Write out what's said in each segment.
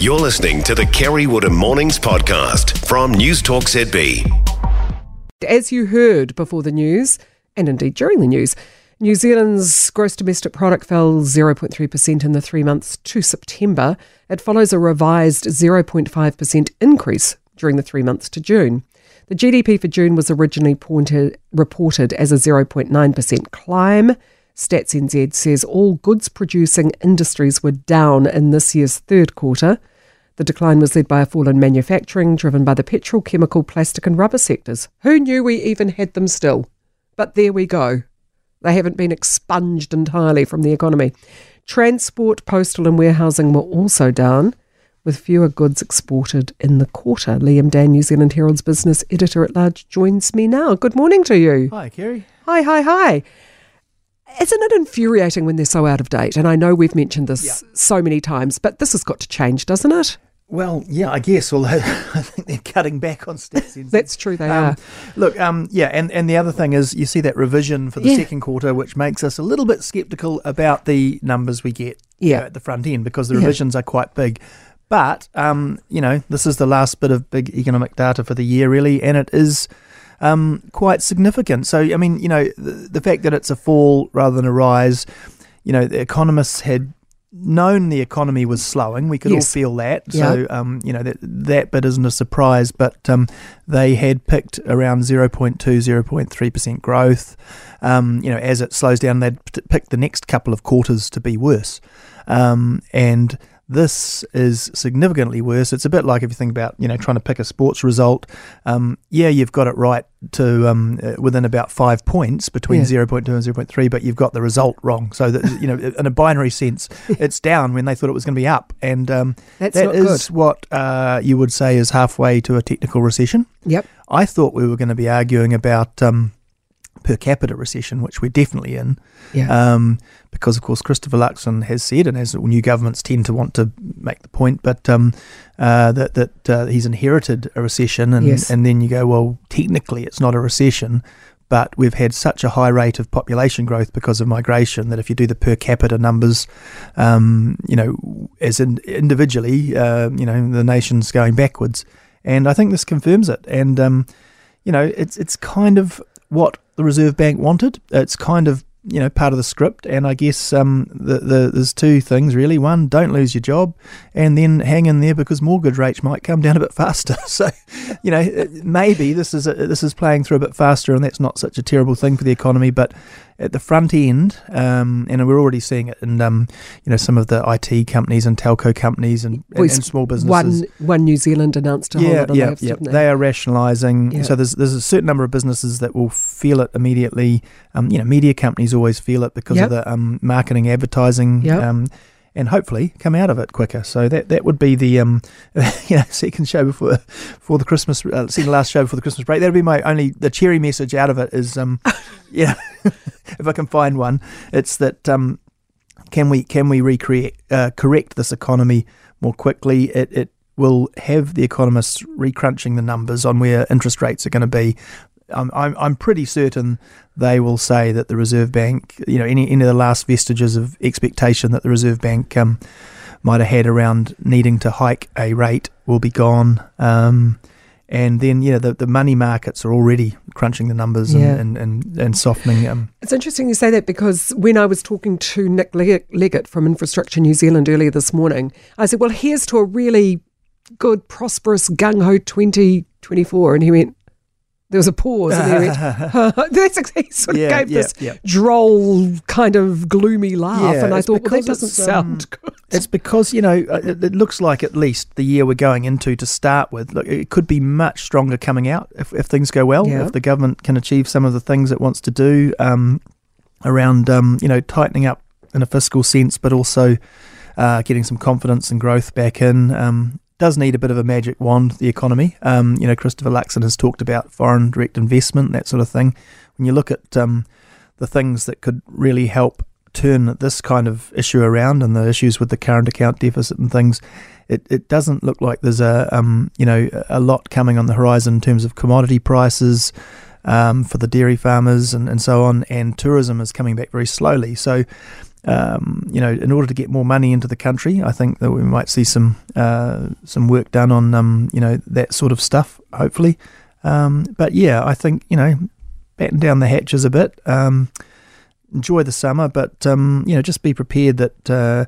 You're listening to the Kerre Woodham Mornings podcast from News Talk ZB. As you heard before the news, and indeed during the news, New Zealand's gross domestic product fell 0.3% in the three months to September. It follows a revised 0.5% increase during the three months to June. The GDP for June was originally pointed, reported as a 0.9% climb. Stats NZ says all goods producing industries were down in this year's third quarter. The decline was led by a fall in manufacturing, driven by the petrol, chemical, plastic, and rubber sectors. Who knew we even had them still? But there we go. They haven't been expunged entirely from the economy. Transport, postal, and warehousing were also down, with fewer goods exported in the quarter. Liam Dann, New Zealand Herald's business editor at large, joins me now. Good morning to you. Hi, Kerre. Hi, hi, hi. Isn't it infuriating when they're so out of date? And I know we've mentioned this Yeah. so many times, but this has got to change, doesn't it? Well, yeah, I guess. Although I think they're cutting back on stats. That's true, they Um, are. Look, um, yeah, and, and the other thing is you see that revision for the Yeah. second quarter, which makes us a little bit sceptical about the numbers we get you know, at the front end because the Yeah. revisions are quite big. But, um, you know, this is the last bit of big economic data for the year, really, and it is um, quite significant. So, I mean, you know, the, the fact that it's a fall rather than a rise, you know, the economists had known the economy was slowing. We could Yes. all feel that. Yeah. So, um, you know, that, that bit isn't a surprise, but um, they had picked around 0.2, 0.3% growth. Um, you know, as it slows down, they'd p- pick the next couple of quarters to be worse. Um, and this is significantly worse. It's a bit like if you think about, you know, trying to pick a sports result. Um, yeah, you've got it right to um, uh, within about five points between Yeah. 0.2 and 0.3, but you've got the result wrong. So that you know, in a binary sense, it's down when they thought it was going to be up, and um, That's that is what uh, you would say is halfway to a technical recession. Yep. I thought we were going to be arguing about um, per capita recession, which we're definitely in, Yeah. um, because of course Christopher Luxon has said, and as new governments tend to want to make the point, but um, uh, that that uh, he's inherited a recession, and Yes. and then you go, well, technically it's not a recession. But we've had such a high rate of population growth because of migration that if you do the per capita numbers, um, you know, as in individually, uh, you know, the nation's going backwards, and I think this confirms it. And um, you know, it's it's kind of what the Reserve Bank wanted. It's kind of you know part of the script, and I guess um, the, the there's two things really. One, don't lose your job, and then hang in there because mortgage rates might come down a bit faster. So, you know, maybe this is this is playing through a bit faster, and that's not such a terrible thing for the economy. But at the front end, um, and we're already seeing it in um, you know some of the IT companies and telco companies and, and, and small businesses One, one New Zealand announced a whole yeah, lot of yeah, layoffs, yeah. didn't They are rationalising. Yeah. So there's there's a certain number of businesses that will feel it immediately. Um, you know, media companies always feel it because Yep. of the um, marketing, advertising. Yep. And hopefully come out of it quicker. So that that would be the um, you know second show before before the Christmas uh, second last show before the Christmas break. That'd be my only the cheery message out of it is um, you know if I can find one, it's that um, can we can we recreate uh, correct this economy more quickly? It it will have the economists recrunching the numbers on where interest rates are going to be. Um, I'm I'm pretty certain they will say that the Reserve Bank, you know, any any of the last vestiges of expectation that the Reserve Bank um, might have had around needing to hike a rate will be gone. Um, and then, you know, the, the money markets are already crunching the numbers Yeah. and, and, and, and softening. Um, It's interesting you say that because when I was talking to Nick Leggett from Infrastructure New Zealand earlier this morning, I said, Well, here's to a really good, prosperous, gung ho 2024. And he went, There was a pause. And he went, That's exactly, sort of Yeah, gave yeah, this yeah. droll, kind of gloomy laugh. And I thought, Well, that doesn't it's, sound um, good. It's because you know uh, it, it looks like at least the year we're going into to start with. Look, it could be much stronger coming out if, if things go well. If the government can achieve some of the things it wants to do um, around um, you know tightening up in a fiscal sense, but also uh, getting some confidence and growth back in. Um, does need a bit of a magic wand, the economy. Um, you know, Christopher Luxon has talked about foreign direct investment, that sort of thing. When you look at um, the things that could really help turn this kind of issue around and the issues with the current account deficit and things, it, it doesn't look like there's a um, you know a lot coming on the horizon in terms of commodity prices um, for the dairy farmers and, and so on. And tourism is coming back very slowly. So um, you know, in order to get more money into the country, I think that we might see some uh, some work done on um, you know that sort of stuff. Hopefully, um, but yeah, I think you know, batten down the hatches a bit. Um, enjoy the summer, but um, you know, just be prepared that uh,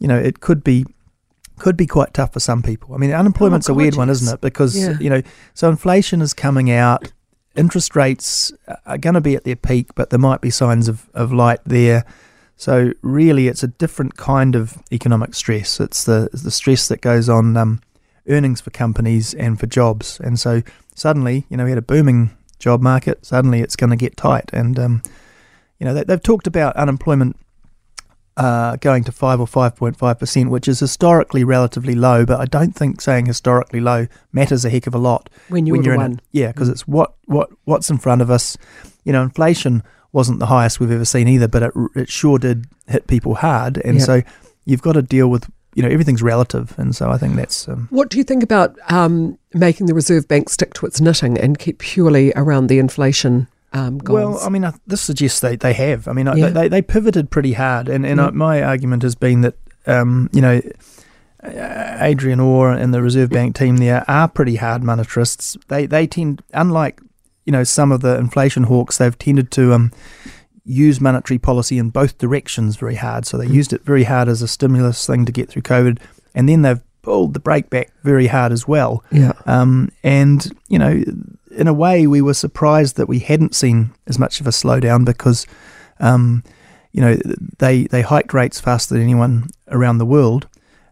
you know it could be could be quite tough for some people. I mean, unemployment's Oh, a weird one, isn't it? Because Yeah. you know, so inflation is coming out. Interest rates are going to be at their peak, but there might be signs of, of light there. So really, it's a different kind of economic stress. It's the it's the stress that goes on um, earnings for companies and for jobs. And so suddenly, you know, we had a booming job market. Suddenly, it's going to get tight. And um, you know, they, they've talked about unemployment uh, going to five or five point five percent, which is historically relatively low. But I don't think saying historically low matters a heck of a lot When you when you're the in one. it. Yeah, because it's what what what's in front of us. You know, inflation wasn't the highest we've ever seen either, but it it sure did hit people hard, and Yeah. so you've got to deal with you know everything's relative, and so I think that's um, What do you think about um, making the Reserve Bank stick to its knitting and keep purely around the inflation um, goals? Well, I mean, I, this suggests they, they have. I mean, I Yeah. they, they pivoted pretty hard, and, and. I, my argument has been that, um, you know, Adrian Orr and the Reserve Bank team there are pretty hard monetarists. They they tend, unlike you know some of the inflation hawks, they've tended to um, use monetary policy in both directions very hard. So they Mm. used it very hard as a stimulus thing to get through COVID, and then they've pulled the brake back very hard as well. yeah. Um, and, you know, in a way, we were surprised that we hadn't seen as much of a slowdown because, um, you know, they, they hiked rates faster than anyone around the world.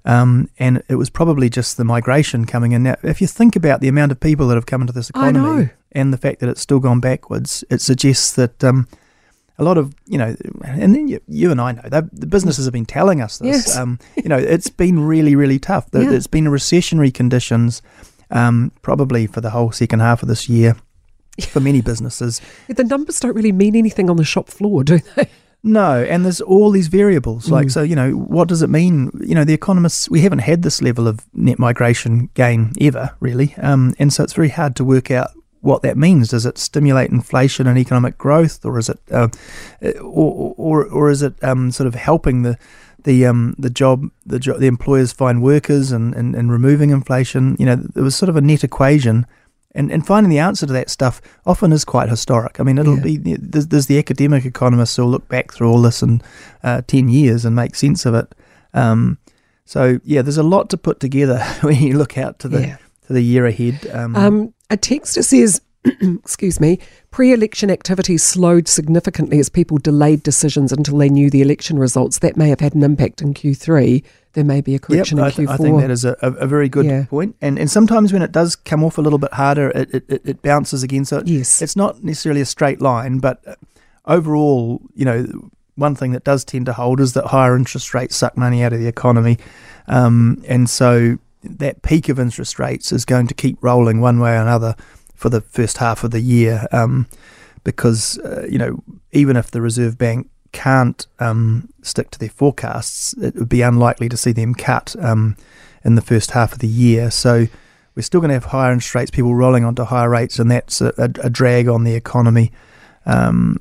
Um, and it was probably just the migration coming in. Now, if you think about the amount of people that have come into this I economy know. and the fact that it's still gone backwards, it suggests that um, a lot of, you know, and then you, you and I know, the businesses have been telling us this. Yes. Um, you know, it's been really, really tough. There- Yeah. It's been recessionary conditions um, probably for the whole second half of this year for many businesses. The numbers don't really mean anything on the shop floor, do they? No, and there's all these variables. Like, Mm. so, you know, what does it mean? You know, the economists, we haven't had this level of net migration gain ever, really. Um, and so it's very hard to work out what that means. Does it stimulate inflation and economic growth, or is it, uh, or, or, or is it um, sort of helping the the um, the job the the employers find workers and, and, and removing inflation? You know, there was sort of a net equation. And, and finding the answer to that stuff often is quite historic. I mean, it'll Yeah. be there's, there's the academic economists who'll look back through all this in uh, ten years and make sense of it. Um, so yeah, there's a lot to put together when you look out to the Yeah. to the year ahead. Um, Um, a texter says, excuse me, pre election activity slowed significantly as people delayed decisions until they knew the election results. That may have had an impact in Q3. There may be a Yep, correction I, in th- Q4. I think that is a, a, a very good Yeah. point. And and sometimes when it does come off a little bit harder, it, it, it, bounces again. So it, yes. it's not necessarily a straight line, but uh, overall, you know, one thing that does tend to hold is that higher interest rates suck money out of the economy, um, and so that peak of interest rates is going to keep rolling one way or another for the first half of the year, um, because uh, you know even if the Reserve Bank can't um, stick to their forecasts, it would be unlikely to see them cut um, in the first half of the year. So we're still going to have higher interest rates, people rolling onto higher rates, and that's a, a, drag on the economy. Um,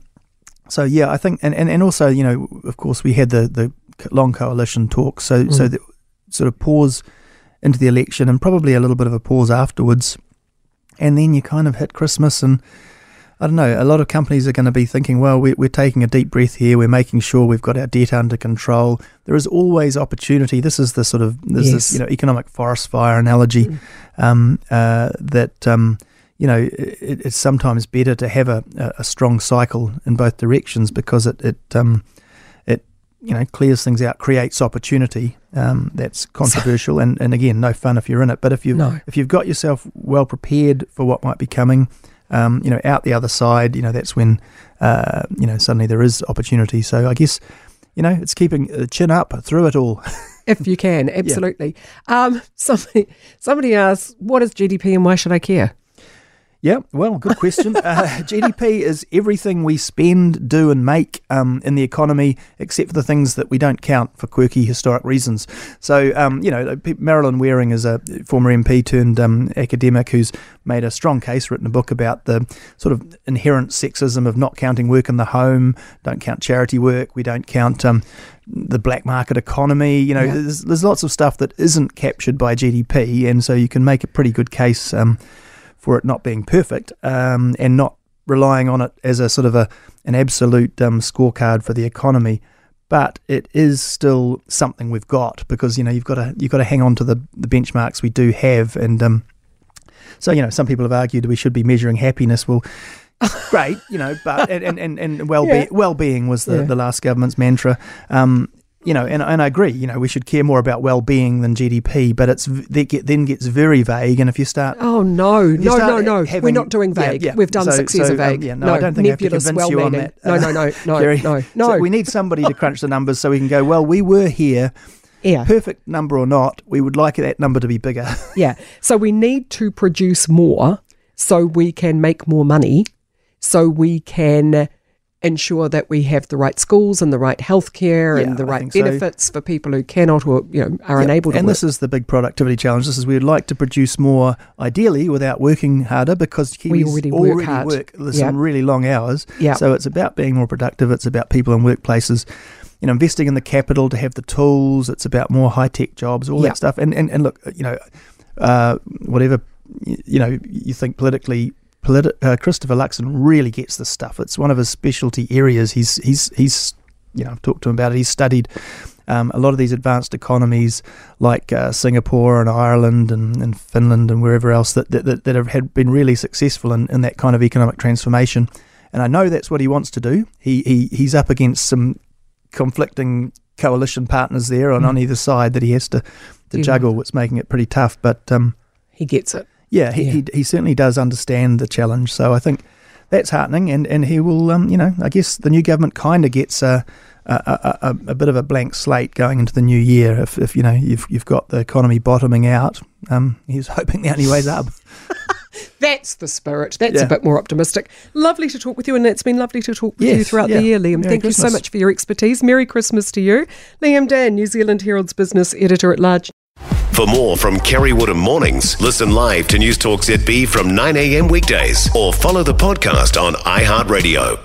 so yeah, I think, and, and, and also, you know, of course, we had the, the long coalition talk, so so Mm. the sort of pause into the election, and probably a little bit of a pause afterwards, and then you kind of hit Christmas, and I don't know, a lot of companies are going to be thinking, well, we're, we're taking a deep breath here, we're making sure we've got our debt under control. There is always opportunity. This is the sort of this Yes. is you know economic forest fire analogy Mm. um, uh, that um, you know it, it's sometimes better to have a, a, a strong cycle in both directions because it it um, it you know clears things out, creates opportunity. Um, that's controversial and, and again no fun if you're in it. But if you No. if you've got yourself well prepared for what might be coming, um, you know out the other side, you know that's when uh, you know suddenly there is opportunity. So I guess you know it's keeping the chin up through it all. if you can, absolutely. Um, somebody, somebody asks, what is GDP and why should I care? Yeah, well, good question. uh, GDP is everything we spend, do, and make um, in the economy, except for the things that we don't count for quirky historic reasons. So, um, you know, Marilyn Waring is a former MP turned um, academic who's made a strong case, written a book about the sort of inherent sexism of not counting work in the home, don't count charity work, we don't count um, the black market economy. You know, yeah. there's, there's lots of stuff that isn't captured by GDP, and so you can make a pretty good case um, for it not being perfect um, and not relying on it as a sort of a an absolute um, scorecard for the economy. But it is still something we've got because you know you've got to you've got to hang on to the, the benchmarks we do have, and um, so you know some people have argued we should be measuring happiness. Well, great, you know, but and and, and well yeah. well being was the, yeah. the last government's mantra. Um, you know, and, and I agree. You know, we should care more about well-being than GDP, but it's that get, then gets very vague. And if you start, oh no, no, no, no, having, we're not doing vague. Yeah, yeah. We've done so, six years so, of vague. Um, yeah, no, no, I don't think I have to convince well you on that. No, no, no, no, no, no. So we need somebody to crunch the numbers so we can go. Well, we were here. Yeah. Perfect number or not, we would like that number to be bigger. yeah. So we need to produce more so we can make more money so we can ensure that we have the right schools and the right healthcare yeah, and the right benefits so. for people who cannot or you know are yep. unable to. And work. this is the big productivity challenge. This is we'd like to produce more, ideally, without working harder because Kiwis we already, already work, hard. work yep. some really long hours. Yep. So it's about being more productive. It's about people in workplaces. You know, investing in the capital to have the tools. It's about more high tech jobs, all that stuff. And, and and look, you know, uh, whatever you know, you think politically politi- uh, Christopher Luxon really gets this stuff. It's one of his specialty areas. He's he's he's you know I've talked to him about it. He's studied um, a lot of these advanced economies like uh, Singapore and Ireland and, and, Finland and wherever else that, that, that have had been really successful in, in that kind of economic transformation. And I know that's what he wants to do. He, he he's up against some conflicting coalition partners there on, mm. on either side that he has to, to yeah. juggle, What's making it pretty tough. But um, he gets it. Yeah, he, yeah. he, he certainly does understand the challenge. So I think that's heartening, and, and he will, um, you know, I guess the new government kind of gets a, a, a, a, bit of a blank slate going into the new year. If, if you know you've you've got the economy bottoming out, um, he's hoping the only way's up. That's the spirit. That's yeah. a bit more optimistic. Lovely to talk with you, and it's been lovely to talk with yes, you throughout yeah. the year, Liam. Merry Thank Christmas. you so much for your expertise. Merry Christmas to you. Liam Dann, New Zealand Herald's business editor at large. For more from Kerre Woodham Mornings, listen live to News Talk ZB from 9am weekdays or follow the podcast on iHeartRadio.